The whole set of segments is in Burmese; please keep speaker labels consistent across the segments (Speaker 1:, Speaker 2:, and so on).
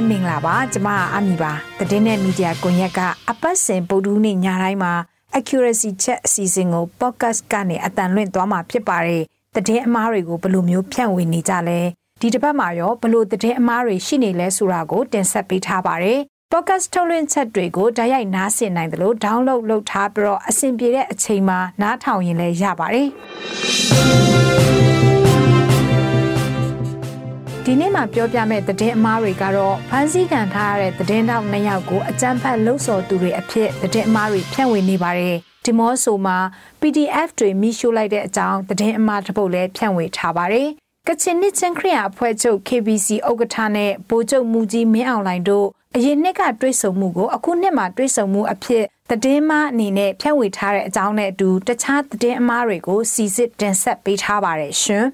Speaker 1: လဲမင်္ဂလာပါကျမအမီပါတည်င်းနဲ့မီဒီယာကွန်ရက်ကအပတ်စဉ်ဗုဒ္ဓဟူးနေ့ညတိုင်းမှာ accuracy check အစီအစဉ်ကို podcast ကနေအတန်လွင့်သွားမှာဖြစ်ပါတယ်တည်င်းအမားတွေကိုဘယ်လိုမျိုးဖြန့်ဝေနေကြလဲဒီတစ်ပတ်မှာရောဘယ်လိုတည်င်းအမားတွေရှိနေလဲဆိုတာကိုတင်ဆက်ပေးထားပါတယ် podcast ထုတ်လွှင့်ချက်တွေကိုတိုက်ရိုက်နားဆင်နိုင်တယ်လို့ download လုပ်ထားပြီးတော့အဆင်ပြေတဲ့အချိန်မှာနားထောင်ရင်လည်းရပါတယ် ဒီနေ့မှာပြောပြမယ့်သတင်းအမားတွေကတော့ဖန်ဆီးခံထားရတဲ့သတင်းတောက်နှစ်ယောက်ကိုအကြမ်းဖက်လှုပ်ဆော်သူတွေအဖြစ်သတင်းအမားတွေဖြန့်ဝေနေပါတယ်ဒီမော့ဆိုမှာ PDF တွေမိရှို့လိုက်တဲ့အကြောင်းသတင်းအမားတစ်ပုဒ်လည်းဖြန့်ဝေထားပါတယ်ကချင်နစ်ချင်းခရီးအဖွဲ့ချုပ် KBC ဥက္ကဋ္ဌနဲ့ဗိုလ်ချုပ်မူကြီးမင်းအောင်လှိုင်တို့အရင်နှစ်ကတွဲဆုံမှုကိုအခုနှစ်မှာတွဲဆုံမှုအဖြစ်သတင်းမအနေနဲ့ဖြန့်ဝေထားတဲ့အကြောင်းနဲ့အတူတခြားသတင်းအမားတွေကိုစီစစ်တင်ဆက်ပေးထားပါတယ်ရှင်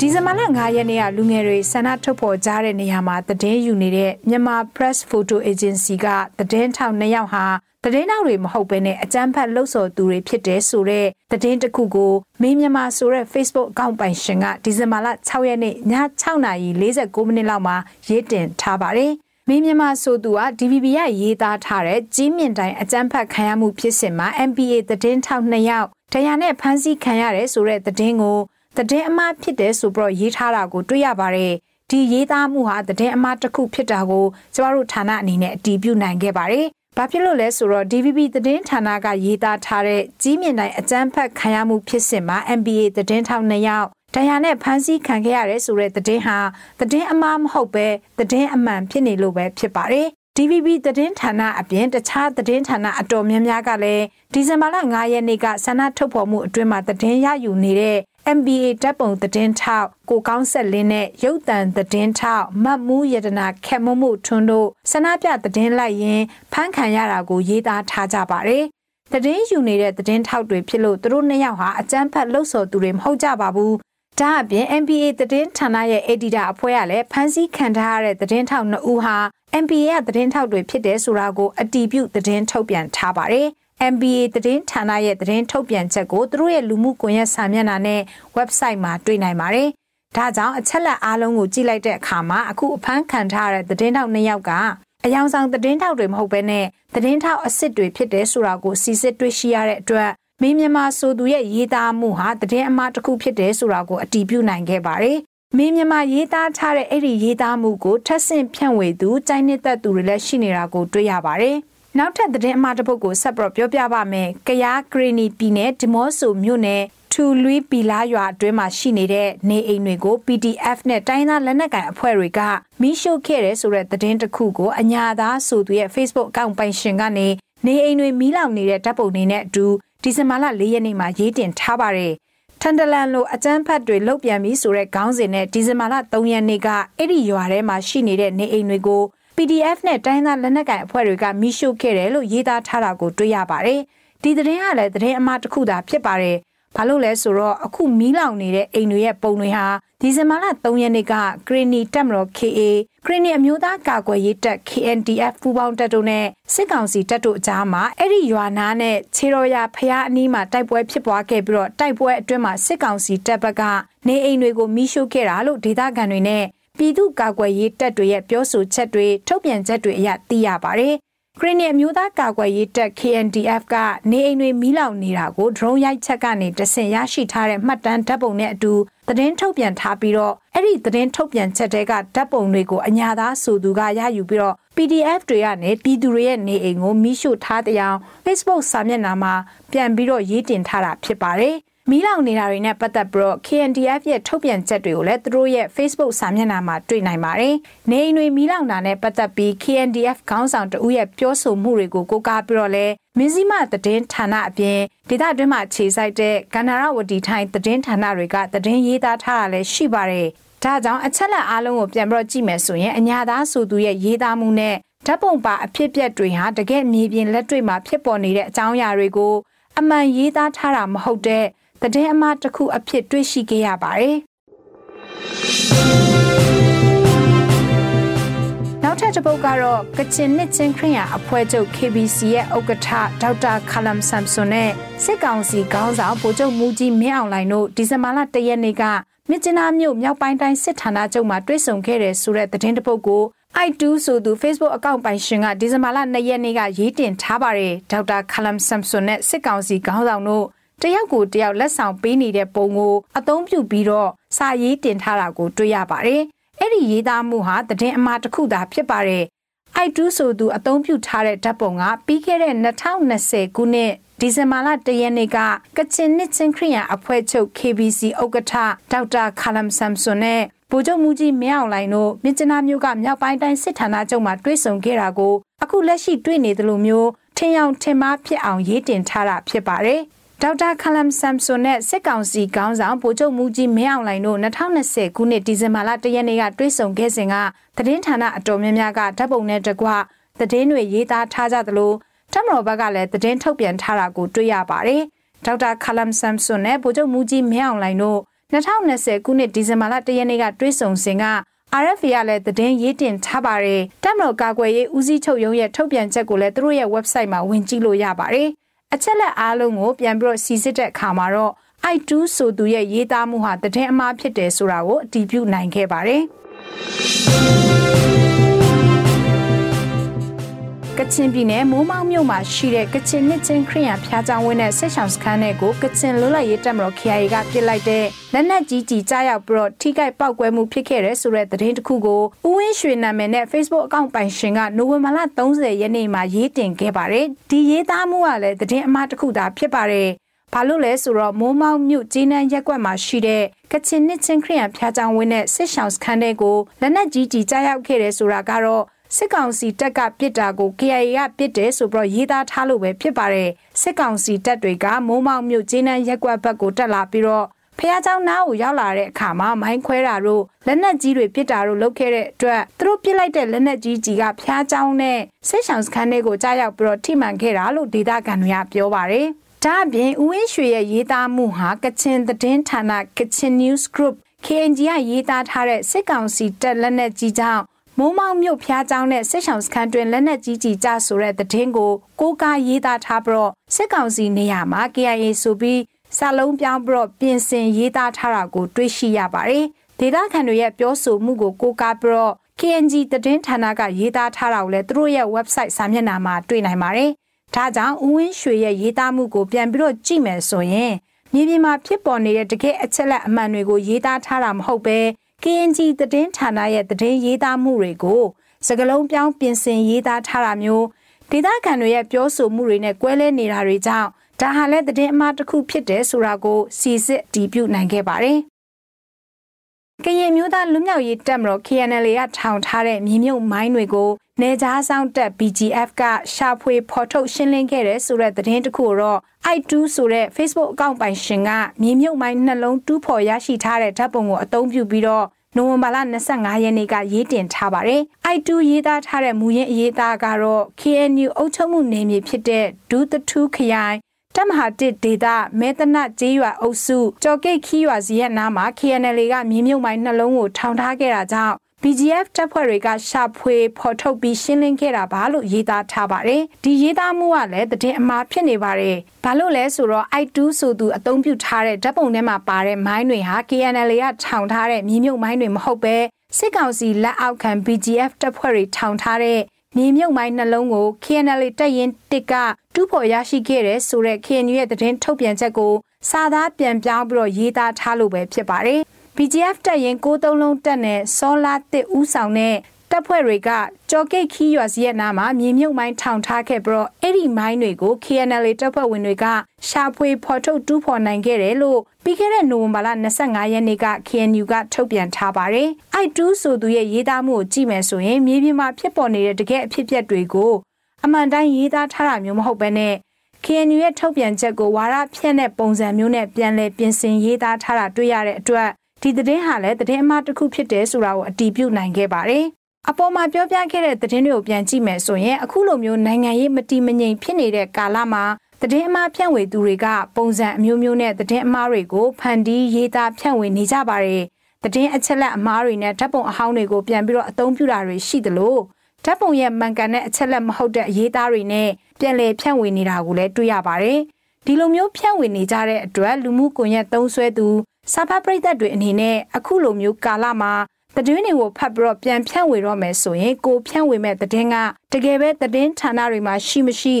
Speaker 1: ဒီဇင်ဘာလ9ရက်နေ့ကလူငယ်တွေဆန္ဒထုတ်ဖော်ကြတဲ့နေရာမှာတည်င်းယူနေတဲ့မြန်မာ Press Photo Agency ကတည်င်းထောက်နှစ်ယောက်ဟာတည်င်းနောက်တွေမဟုတ်ဘဲနဲ့အကြမ်းဖက်လှုပ်ဆော်သူတွေဖြစ်တဲ့ဆိုတဲ့တည်င်းတစ်ခုကိုမင်းမြန်မာဆိုတဲ့ Facebook အကောင့်ပိုင်ရှင်ကဒီဇင်ဘာလ6ရက်နေ့ည6:49မိနစ်လောက်မှာရေးတင်ထားပါတယ်မင်းမြန်မာဆိုသူက DVB ရရေးသားထားတဲ့ကြီးမြင့်တိုင်းအကြမ်းဖက်ခံရမှုဖြစ်စဉ်မှာ MPA သတင်းထောက်2ယောက်တရားနဲ့ဖမ်းဆီးခံရတယ်ဆိုတဲ့သတင်းကို သတင်းအမှားဖြစ်တယ်ဆိုပြီးရေးထားတာကိုတွေ့ရပါတယ်။ဒီရေးသားမှုဟာသတင်းအမှားတစ်ခုဖြစ်တာကိုကျမတို့ဌာနအနေနဲ့အတည်ပြုနိုင်ခဲ့ပါတယ်။ဘာဖြစ်လို့လဲဆိုတော့ DVB သတင်းဌာနကရေးသားထားတဲ့ကြီးမြင့်တိုင်းအကြမ်းဖက်ခံရမှုဖြစ်စဉ်မှာ MBA သတင်းထောက်2ယောက်တရားနဲ့ဖမ်းဆီးခံခဲ့ရတယ်ဆိုတဲ့သတင်းဟာသတင်းအမှားမဟုတ်ပဲသတင်းအမှန်ဖြစ်နေလို့ပဲဖြစ်ပါတယ်။ DVB သတင်းဌာနအပြင်တခြားသတင်းဌာနအတော်များများကလည်းဒီဇင်ဘာလ9ရက်နေ့ကဆန္ဒထုတ်ဖော်မှုအတွင်းမှာသတင်းရယူနေတဲ့ MBA တပ်ပုံသတင်းထောက်ကိုကောင်းဆက်လင်းနဲ့ရုပ်တံသတင်းထောက်မတ်မူးယတနာခက်မမှုထွန်းတို့ဆန္ဒပြသတင်းလိုက်ရင်ဖမ်းခံရတာကိုရေးသားထားကြပါတယ်။သတင်းယူနေတဲ့သတင်းထောက်တွေဖြစ်လို့သူတို့နှစ်ယောက်ဟာအကြမ်းဖက်လှုပ်ဆော်သူတွေမဟုတ်ကြပါဘူး။ဒါအပြင် MBA သတင်းဌာနရဲ့ editor အဖွဲ့ကလည်းဖမ်းဆီးခံထားရတဲ့သတင်းထောက်နှစ်ဦးဟာ MBA ရဲ့သတင်းထောက်တွေဖြစ်တယ်ဆိုတာကိုအတည်ပြုသတင်းထုတ်ပြန်ထားပါတယ်။ MBA သတင်းဌာနရဲ့သတင်းထုတ်ပြန်ချက်ကိုသူတို့ရဲ့လူမှုကွန်ရက်စာမျက်နှာနဲ့ website မှာတွေ့နိုင်ပါတယ်။ဒါကြောင့်အချက်လက်အားလုံးကိုကြည့်လိုက်တဲ့အခါမှာအခုအဖမ်းခံထားရတဲ့သတင်းထောက်နှစ်ယောက်ကအယောင်ဆောင်သတင်းထောက်တွေမဟုတ်ဘဲနဲ့သတင်းထောက်အစ်စ်တွေဖြစ်တယ်ဆိုတာကိုစီစစ်တွေ့ရှိရတဲ့အတွက်မင်းမြန်မာဆိုသူရဲ့ရေးသားမှုဟာသတင်းအမှားတစ်ခုဖြစ်တယ်ဆိုတာကိုအတည်ပြုနိုင်ခဲ့ပါတယ်။မင်းမြန်မာရေးသားထားတဲ့အဲ့ဒီရေးသားမှုကိုထပ်ဆင့်ဖြန့်ဝေသူစိုင်းနှစ်သက်သူတွေလည်းရှိနေတာကိုတွေ့ရပါတယ်။ နောက်ထပ်သတင်းအမှားတစ်ပုဒ်ကိုဆက်ပြီးပြောပြပါမယ်။ကရားဂရီနီပြည်နယ်ဒီမော့ဆိုမြို့နယ်ထူလွီပီလာရွာအတွင်းမှာရှိနေတဲ့နေအိမ်တွေကို PDF နဲ့တိုင်းသားလက်နက်ကိုင်အဖွဲ့တွေကမိရှို့ခဲ့တဲ့ဆိုတဲ့သတင်းတစ်ခုကိုအညာသားဆိုသူရဲ့ Facebook အကောင့်ပိုင်ရှင်ကနေနေအိမ်တွေမီးလောင်နေတဲ့ဓာတ်ပုံတွေနဲ့အတူဒီဇင်ဘာလ၄ရက်နေ့မှာရေးတင်ထားပါတယ်။ထန်တလန်လိုအကြမ်းဖက်တွေလုတ်ပြန်ပြီးဆိုတဲ့ခေါင်းစဉ်နဲ့ဒီဇင်ဘာလ3ရက်နေ့ကအဲ့ဒီရွာထဲမှာရှိနေတဲ့နေအိမ်တွေကို PDF နဲ့တိုင်းသားလက်နက်ကိုင်အဖွဲ့တွေကမိရှုခဲ့တယ်လို့ရေးသားထားတာကိုတွေ့ရပါတယ်။ဒီသတင်းကလည်းသတင်းအမှားတစ်ခုသာဖြစ်ပါတယ်။ဘာလို့လဲဆိုတော့အခုမီးလောင်နေတဲ့အိမ်တွေရဲ့ပုံတွေဟာဒီဇင်ဘာလ3ရက်နေ့ကဂရီနီတက်မတော် KA ဂရီနီအမျိုးသားကာကွယ်ရေးတပ် KNDF ပူးပေါင်းတပ်တို့နဲ့စစ်ကောင်စီတပ်တို့အကြားမှာအဲ့ဒီရွာနာနဲ့ခြေတော်ရဖျားအနီးမှာတိုက်ပွဲဖြစ်ပွားခဲ့ပြီးတော့တိုက်ပွဲအတွင်းမှာစစ်ကောင်စီတပ်ဘက်ကနေအိမ်တွေကိုမိရှုခဲ့တာလို့ဒေသခံတွေနဲ့ ပြည်သူ့ကာကွယ်ရေးတပ်တွေရဲ့ပြောဆိုချက်တွေထုတ်ပြန်ချက်တွေအရသိရပါတယ်။ခရစ်နီအမျိုးသားကာကွယ်ရေးတပ် KNDF ကနေအိမ်တွေမီးလောင်နေတာကို drone ရိုက်ချက်ကနေတဆင်ရရှိထားတဲ့မှတ်တမ်းဓာတ်ပုံနဲ့အတူသတင်းထုတ်ပြန်ထားပြီးတော့အဲ့ဒီသတင်းထုတ်ပြန်ချက်တွေကဓာတ်ပုံတွေကိုအညာသားဆိုသူကရယူပြီးတော့ PDF တွေကနေပြည်သူတွေရဲ့နေအိမ်ကိုမိရှို့ထားတဲ့အောင် Facebook စာမျက်နှာမှာပြန်ပြီးတော့ရေးတင်ထားတာဖြစ်ပါတယ်။ မီးလောင်နေတာတွေနဲ့ပတ်သက်ပြီးတော့ KNDF ရဲ့ထုတ်ပြန်ချက်တွေကိုလည်းသူတို့ရဲ့ Facebook စာမျက်နှာမှာတွေ့နိုင်ပါတယ်။နေအိမ်တွေမီးလောင်တာနဲ့ပတ်သက်ပြီး KNDF ခေါင်းဆောင်တဦးရဲ့ပြောဆိုမှုတွေကိုကိုးကားပြီးတော့လဲမင်းစည်းမသတင်းဌာနအပြင်ဒေသတွင်းမှာခြေစိုက်တဲ့ကန္နာရဝတီထိုင်းသတင်းဌာနတွေကသတင်းရေးသားထားတာလည်းရှိပါတယ်။ဒါကြောင့်အချက်လက်အားလုံးကိုပြန်ပြီးတော့ကြည့်မယ်ဆိုရင်အညာသားဆိုသူရဲ့ရေးသားမှုနဲ့ဓာတ်ပုံပါအဖြစ်ပြက်တွေဟာတကယ်မြေပြင်လက်တွေ့မှာဖြစ်ပေါ်နေတဲ့အကြောင်းအရာတွေကိုအမှန်ရေးသားထားတာမဟုတ်တဲ့ သတင်းအမှားတစ်ခုအဖြစ်တွေ့ရှိခဲ့ရပါတယ်။နောက်ထပ်တစ်ပုဒ်ကတော့ကချင်နှစ်ချင်းခရီးယာအဖွဲ့ချုပ် KBC ရဲ့ဥက္ကဋ္ဌဒေါက်တာခလမ်ဆမ်ဆွန်နဲ့စစ်ကောင်စီခေါင်းဆောင်ဗိုလ်ချုပ်မူကြီးမင်းအောင်လှိုင်တို့ဒီဇင်ဘာလ၁ရက်နေ့ကမြစ်ကျနာမြို့မြောက်ပိုင်းတိုင်းစစ်ဌာနချုပ်မှာတွေ့ဆုံခဲ့တဲ့ဆိုတဲ့သတင်းတပုတ်ကို I2 ဆိုသူ Facebook အကောင့်ပိုင်ရှင်ကဒီဇင်ဘာလ2ရက်နေ့ကရေးတင်ထားပါတယ်ဒေါက်တာခလမ်ဆမ်ဆွန်နဲ့စစ်ကောင်စီခေါင်းဆောင်တို့ တယောက်ကိုတယောက်လက်ဆောင်ပေးနေတဲ့ပုံကိုအသုံးပြုပြီးတော့စာရေးတင်ထားတာကိုတွေ့ရပါတယ်အဲ့ဒီရေးသားမှုဟာသတင်းအမှားတစ်ခုသာဖြစ်ပါတယ်။ I2 ဆိုသူအသုံးပြုထားတဲ့ဓာတ်ပုံကပြီးခဲ့တဲ့2020ခုနှစ်ဒီဇင်ဘာလ၁ရက်နေ့ကကချင်နှစ်ချင်းခရီးယန်အဖွဲ့ချုပ် KBC ဥက္ကဋ္ဌဒေါက်တာခါလမ်ဆမ်ဆွန်နဲ့ဗိုလ်ချုပ်မူကြီးမင်းအောင်လှိုင်တို့မြစ်ကျနာမြို့ကမြောက်ပိုင်းတိုင်းစစ်ဌာနချုပ်မှာတွေ့ဆုံခဲ့တာကိုအခုလက်ရှိတွေ့နေသလိုမျိုးထင်အောင်ထင်မှားဖြစ်အောင်ရေးတင်ထားတာဖြစ်ပါတယ်။ ဒေါက်တာခလမ်ဆမ်ဆွန်နဲ့စစ်ကောင်စီခေါင်းဆောင်ဗိုလ်ချုပ်မူကြီးမင်းအောင်လှိုင်တို့2020ခုနှစ်ဒီဇင်ဘာလ၁ရက်နေ့ကတွေ့ဆုံခဲ့စဉ်ကသတင်းဌာနအတော်များများကဓာတ်ပုံနဲ့တကွသတင်းတွေရေးသားထားကြသလိုတမတော်ဘက်ကလည်းသတင်းထုတ်ပြန်ထားတာကိုတွေ့ရပါတယ်။ဒေါက်တာခလမ်ဆမ်ဆွန်နဲ့ဗိုလ်ချုပ်မူကြီးမင်းအောင်လှိုင်တို့2020ခုနှစ်ဒီဇင်ဘာလ၁ရက်နေ့ကတွေ့ဆုံစဉ်က RFA ကလည်းသတင်းရေးတင်ထားပါတယ်။တမတော်ကာကွယ်ရေးဦးစီးချုပ်ရုံးရဲ့ထုတ်ပြန်ချက်ကိုလည်းသူတို့ရဲ့ website မှာဝင်ကြည့်လို့ရပါတယ်။ အချက်လက်အားလုံးကိုပြန်ပြီးတော့စီစစ်တဲ့အခါမှာတော့ I2 ဆိုသူရဲ့ရေးသားမှုဟာသတင်းအမှားဖြစ်တယ်ဆိုတာကိုအတည်ပြုနိုင်ခဲ့ပါတယ်။ ချင်ပြည်နယ်မိုးမောက်မြို့မှာရှိတဲ့ကချင်နှစ်ချင်းခရီးရန်ဖျားကြောင်ဝင်းနဲ့ဆက်ဆောင်စခန်းတွေကိုကချင်လွတ်လပ်ရေးတပ်မတော် KIA ကပြစ်လိုက်တဲ့လက်နက်ကြီးကြီးကြားရောက်ပြီးတော့ထိခိုက်ပောက်ကွဲမှုဖြစ်ခဲ့တဲ့ဆိုတဲ့သတင်းတစ်ခုကိုဦးဝင်းရွှေနာမည်နဲ့ Facebook အကောင့်ပိုင်ရှင်ကနိုဝင်ဘာလ30ရက်နေ့မှာရေးတင်ခဲ့ပါတယ်။ဒီရေးသားမှုကလည်းသတင်းအမှားတစ်ခုသာဖြစ်ပါတယ်။ဘာလို့လဲဆိုတော့မိုးမောက်မြို့ကြီးနှံရက်ကွက်မှာရှိတဲ့ကချင်နှစ်ချင်းခရီးရန်ဖျားကြောင်ဝင်းနဲ့စစ်ဆောင်စခန်းတွေကိုလက်နက်ကြီးကြီးကြားရောက်ခဲ့တယ်ဆိုတာကတော့ စစ်ကောင်စီတပ်ကပစ်တာကို KIA ကပစ်တယ်ဆိုပြီးရေးသားထားလို့ပဲဖြစ်ပါတယ်စစ်ကောင်စီတပ်တွေကမိုးမောက်မြို့ကျင်းနှံရက်ကွက်ဘက်ကိုတက်လာပြီးတော့ဖះเจ้าနားကိုရောက်လာတဲ့အခါမှာမိုင်းခွဲတာတို့လက်နက်ကြီးတွေပစ်တာတို့လုပ်ခဲ့တဲ့အတွက်သူတို့ပစ်လိုက်တဲ့လက်နက်ကြီးကြီးကဖះเจ้าနဲ့စစ်ဆောင်စခန်းတွေကိုကြားရောက်ပြီးတော့ထိမှန်ခဲ့တာလို့ဒေသခံတွေကပြောပါတယ်ဒါအပြင်ဦးဝင်းရွှေရဲ့ရေးသားမှုဟာကချင်သတင်းဌာန Kitchen News Group KNG ကရေးသားထားတဲ့စစ်ကောင်စီတပ်လက်နက်ကြီးကြောင့် မိုးမောင်မြို့ဖျားကျောင်းနဲ့စစ်ဆောင်စခန်းတွင်လက်နက်ကြီးကြီးကြဆိုတဲ့သတင်းကိုကိုးကားရေးသားထားပြီးတော့စစ်ကောင်စီနေရာမှာ KIA ဆိုပြီးစာလုံးပြောင်းပြီးတော့ပြင်ဆင်ရေးသားထားတာကိုတွေ့ရှိရပါတယ်။ဒေသခံတွေရဲ့ပြောဆိုမှုကိုကိုးကားပြီးတော့ KNG သတင်းဌာနကရေးသားထားတာကိုလည်းသူတို့ရဲ့ website စာမျက်နှာမှာတွေ့နိုင်ပါတယ်။ဒါကြောင့်ဦးဝင်းရွှေရဲ့ရေးသားမှုကိုပြန်ပြီးတော့ကြည့်မယ်ဆိုရင်မြေပြင်မှာဖြစ်ပေါ်နေတဲ့တကယ့်အချက်လက်အမှန်တွေကိုရေးသားထားတာမဟုတ်ပဲ KNG သတင်းဌာနရဲ့သတင်းရေးသားမှုတွေကိုစကလုံးပြောင်းပြင်ဆင်ရေးသားထားတာမျိုးဒေသခံတွေရဲ့ပြောဆိုမှုတွေနဲ့ကွဲလဲနေတာတွေကြောင့်ဒါဟာလည်းသတင်းအမှားတစ်ခုဖြစ်တယ်ဆိုတာကိုစီစစ်တည်ပြုနိုင်ခဲ့ပါတယ်။ ကရင်မျိုးသားလူမျိုးရေးတပ်မတော် KNL ကထောင်ထားတဲ့မြေမြုပ်မိုင်းတွေကိုနေကြားဆောင်တက် BGF ကရှာဖွေဖော်ထုတ်ရှင်းလင်းခဲ့တဲ့ဆိုတဲ့သတင်းတစ်ခုတော့ i2 ဆိုတဲ့ Facebook အကောင့်ပိုင်ရှင်ကမြေမြုပ်မိုင်းနှလုံးတူးဖော်ရရှိထားတဲ့ဓာတ်ပုံကိုအသုံးပြုပြီးတော့နိုဝင်ဘာလ25ရက်နေ့ကရေးတင်ထားပါတယ်။ i2 ရေးသားထားတဲ့မူရင်းအရေးသားကတော့ KNU အုပ်ချုပ်မှုနယ်မြေဖြစ်တဲ့ဒူးတထူးခရိုင် တမဟာတစ်ဒေတာမဲတနကျေးရွာအုပ်စုကြော်ကိတ်ခီးရွာစီရဲ့နားမှာ KNL ကမြေမြုပ်မိုင်းနှလုံးကိုထောင်ထားခဲ့တာကြောင့် BGF တပ်ဖွဲ့တွေကရှာဖွေဖော်ထုတ်ပြီးရှင်းလင်းခဲ့တာပါလို့ရေးသားထားပါတယ်။ဒီရေးသားမှုကလည်းတည်င်းအမှားဖြစ်နေပါတယ်။ဘာလို့လဲဆိုတော့ I2 ဆိုသူအသုံးပြုထားတဲ့ဓာတ်ပုံထဲမှာပါတဲ့မိုင်းတွေဟာ KNL ကထောင်ထားတဲ့မြေမြုပ်မိုင်းတွေမဟုတ်ပဲစစ်ကောင်စီလက်အောက်ခံ BGF တပ်ဖွဲ့တွေထောင်ထားတဲ့ မြေမြုပ်မိုင်းနှလုံးကို KNL တပ်ရင်းတစ်ကတူးဖော်ရရှိခဲ့တဲ့ဆိုတဲ့ KNU ရဲ့သတင်းထုတ်ပြန်ချက်ကိုစာသားပြန်ပြောင်းပြီးတော့ရေးသားထားလို့ပဲဖြစ်ပါတယ်။ BGF တပ်ရင်93လုံးတပ်နဲ့စောလာတစ်ဦးဆောင်တဲ့ တပ်ဖွဲ့တွေကကြော်ကိတ်ခီးရွာစီရဲ့နားမှာမြေမြုပ်မိုင်းထောင်ထားခဲ့ပြီးတော့အဲ့ဒီမိုင်းတွေကို KNL တပ်ဖွဲ့ဝင်တွေကရှာဖွေဖော်ထုတ်တူးဖော်နိုင်ခဲ့တယ်လို့ပြီးခဲ့တဲ့နိုဝင်ဘာလ25ရက်နေ့က KNU ကထုတ်ပြန်ထားပါတယ်။ I2 ဆိုသူရဲ့ရေးသားမှုကိုကြည့်မယ်ဆိုရင်မြေပြင်မှာဖြစ်ပေါ်နေတဲ့တကယ်အဖြစ်အပျက်တွေကိုအမှန်တိုင်းရေးသားထားတာမျိုးမဟုတ်ဘဲနဲ့ KNU ရဲ့ထုတ်ပြန်ချက်ကိုဝါရဖြန့်တဲ့ပုံစံမျိုးနဲ့ပြန်လည်ပြင်ဆင်ရေးသားထားတာတွေ့ရတဲ့အတွက်ဒီသတင်းဟာလည်းသတင်းအမှားတစ်ခုဖြစ်တယ်ဆိုတာကိုအတည်ပြုနိုင်ခဲ့ပါတယ်။ အပေါ်မှာပြောပြခဲ့တဲ့သတင်းတွေကိုပြန်ကြည့်မယ်ဆိုရင်အခုလိုမျိုးနိုင်ငံရေးမတည်မငြိမ်ဖြစ်နေတဲ့ကာလမှာသတင်းအမှားဖြန့်ဝေသူတွေကပုံစံအမျိုးမျိုးနဲ့သတင်းအမှားတွေကိုဖန်တီးရေးသားဖြန့်ဝေနေကြပါတယ်။သတင်းအချက်လက်အမှားတွေနဲ့ဓာတ်ပုံအဟောင်းတွေကိုပြန်ပြီးတော့အသုံးပြုတာတွေရှိသလိုဓာတ်ပုံရဲ့မှန်ကန်တဲ့အချက်လက်မဟုတ်တဲ့အရေးသားတွေနဲ့ပြန်လည်ဖြန့်ဝေနေတာကိုလည်းတွေ့ရပါတယ်။ဒီလိုမျိုးဖြန့်ဝေနေကြတဲ့အတွက်လူမှုကွန်ရက်သုံးဆွဲသူစာဖတ်ပရိသတ်တွေအနေနဲ့အခုလိုမျိုးကာလမှာ သတင်းတွေကိုဖတ်ပြီးတော့ပြန်ဖြန့်ဝေတော့မယ်ဆိုရင်ကိုဖြန့်ဝေမဲ့သတင်းကတကယ်ပဲသတင်းဌာနတွေမှာရှိမရှိ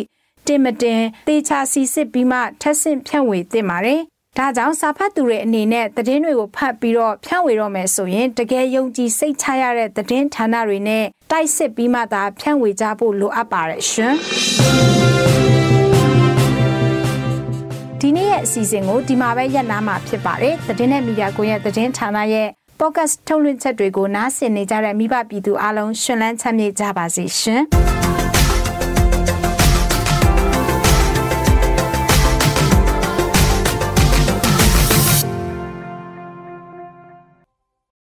Speaker 1: တင်မတင်သေချာစီစစ်ပြီးမှထက်ဆင့်ဖြန့်ဝေသင့်ပါတယ်။ဒါကြောင့်စာဖတ်သူတွေအနေနဲ့သတင်းတွေကိုဖတ်ပြီးတော့ဖြန့်ဝေတော့မယ်ဆိုရင်တကယ်ယုံကြည်စိတ်ချရတဲ့သတင်းဌာနတွေနဲ့တိုက်စစ်ပြီးမှသာဖြန့်ဝေကြဖို့လိုအပ်ပါတယ်ရှင်။ဒီနေ့ရဲ့အစီအစဉ်ကိုဒီမှာပဲရပ်နားမှာဖြစ်ပါတယ်။သတင်းနဲ့မီဒီယာကိုရဲ့သတင်းဌာနရဲ့ podcast ထုတ်လွှင့်ချက်တွေကိုနားဆင်နေကြတဲ့မိဘပြည်သူအားလုံးရှင်လန်းချမ်းမြေ့ကြပါစေရှင်။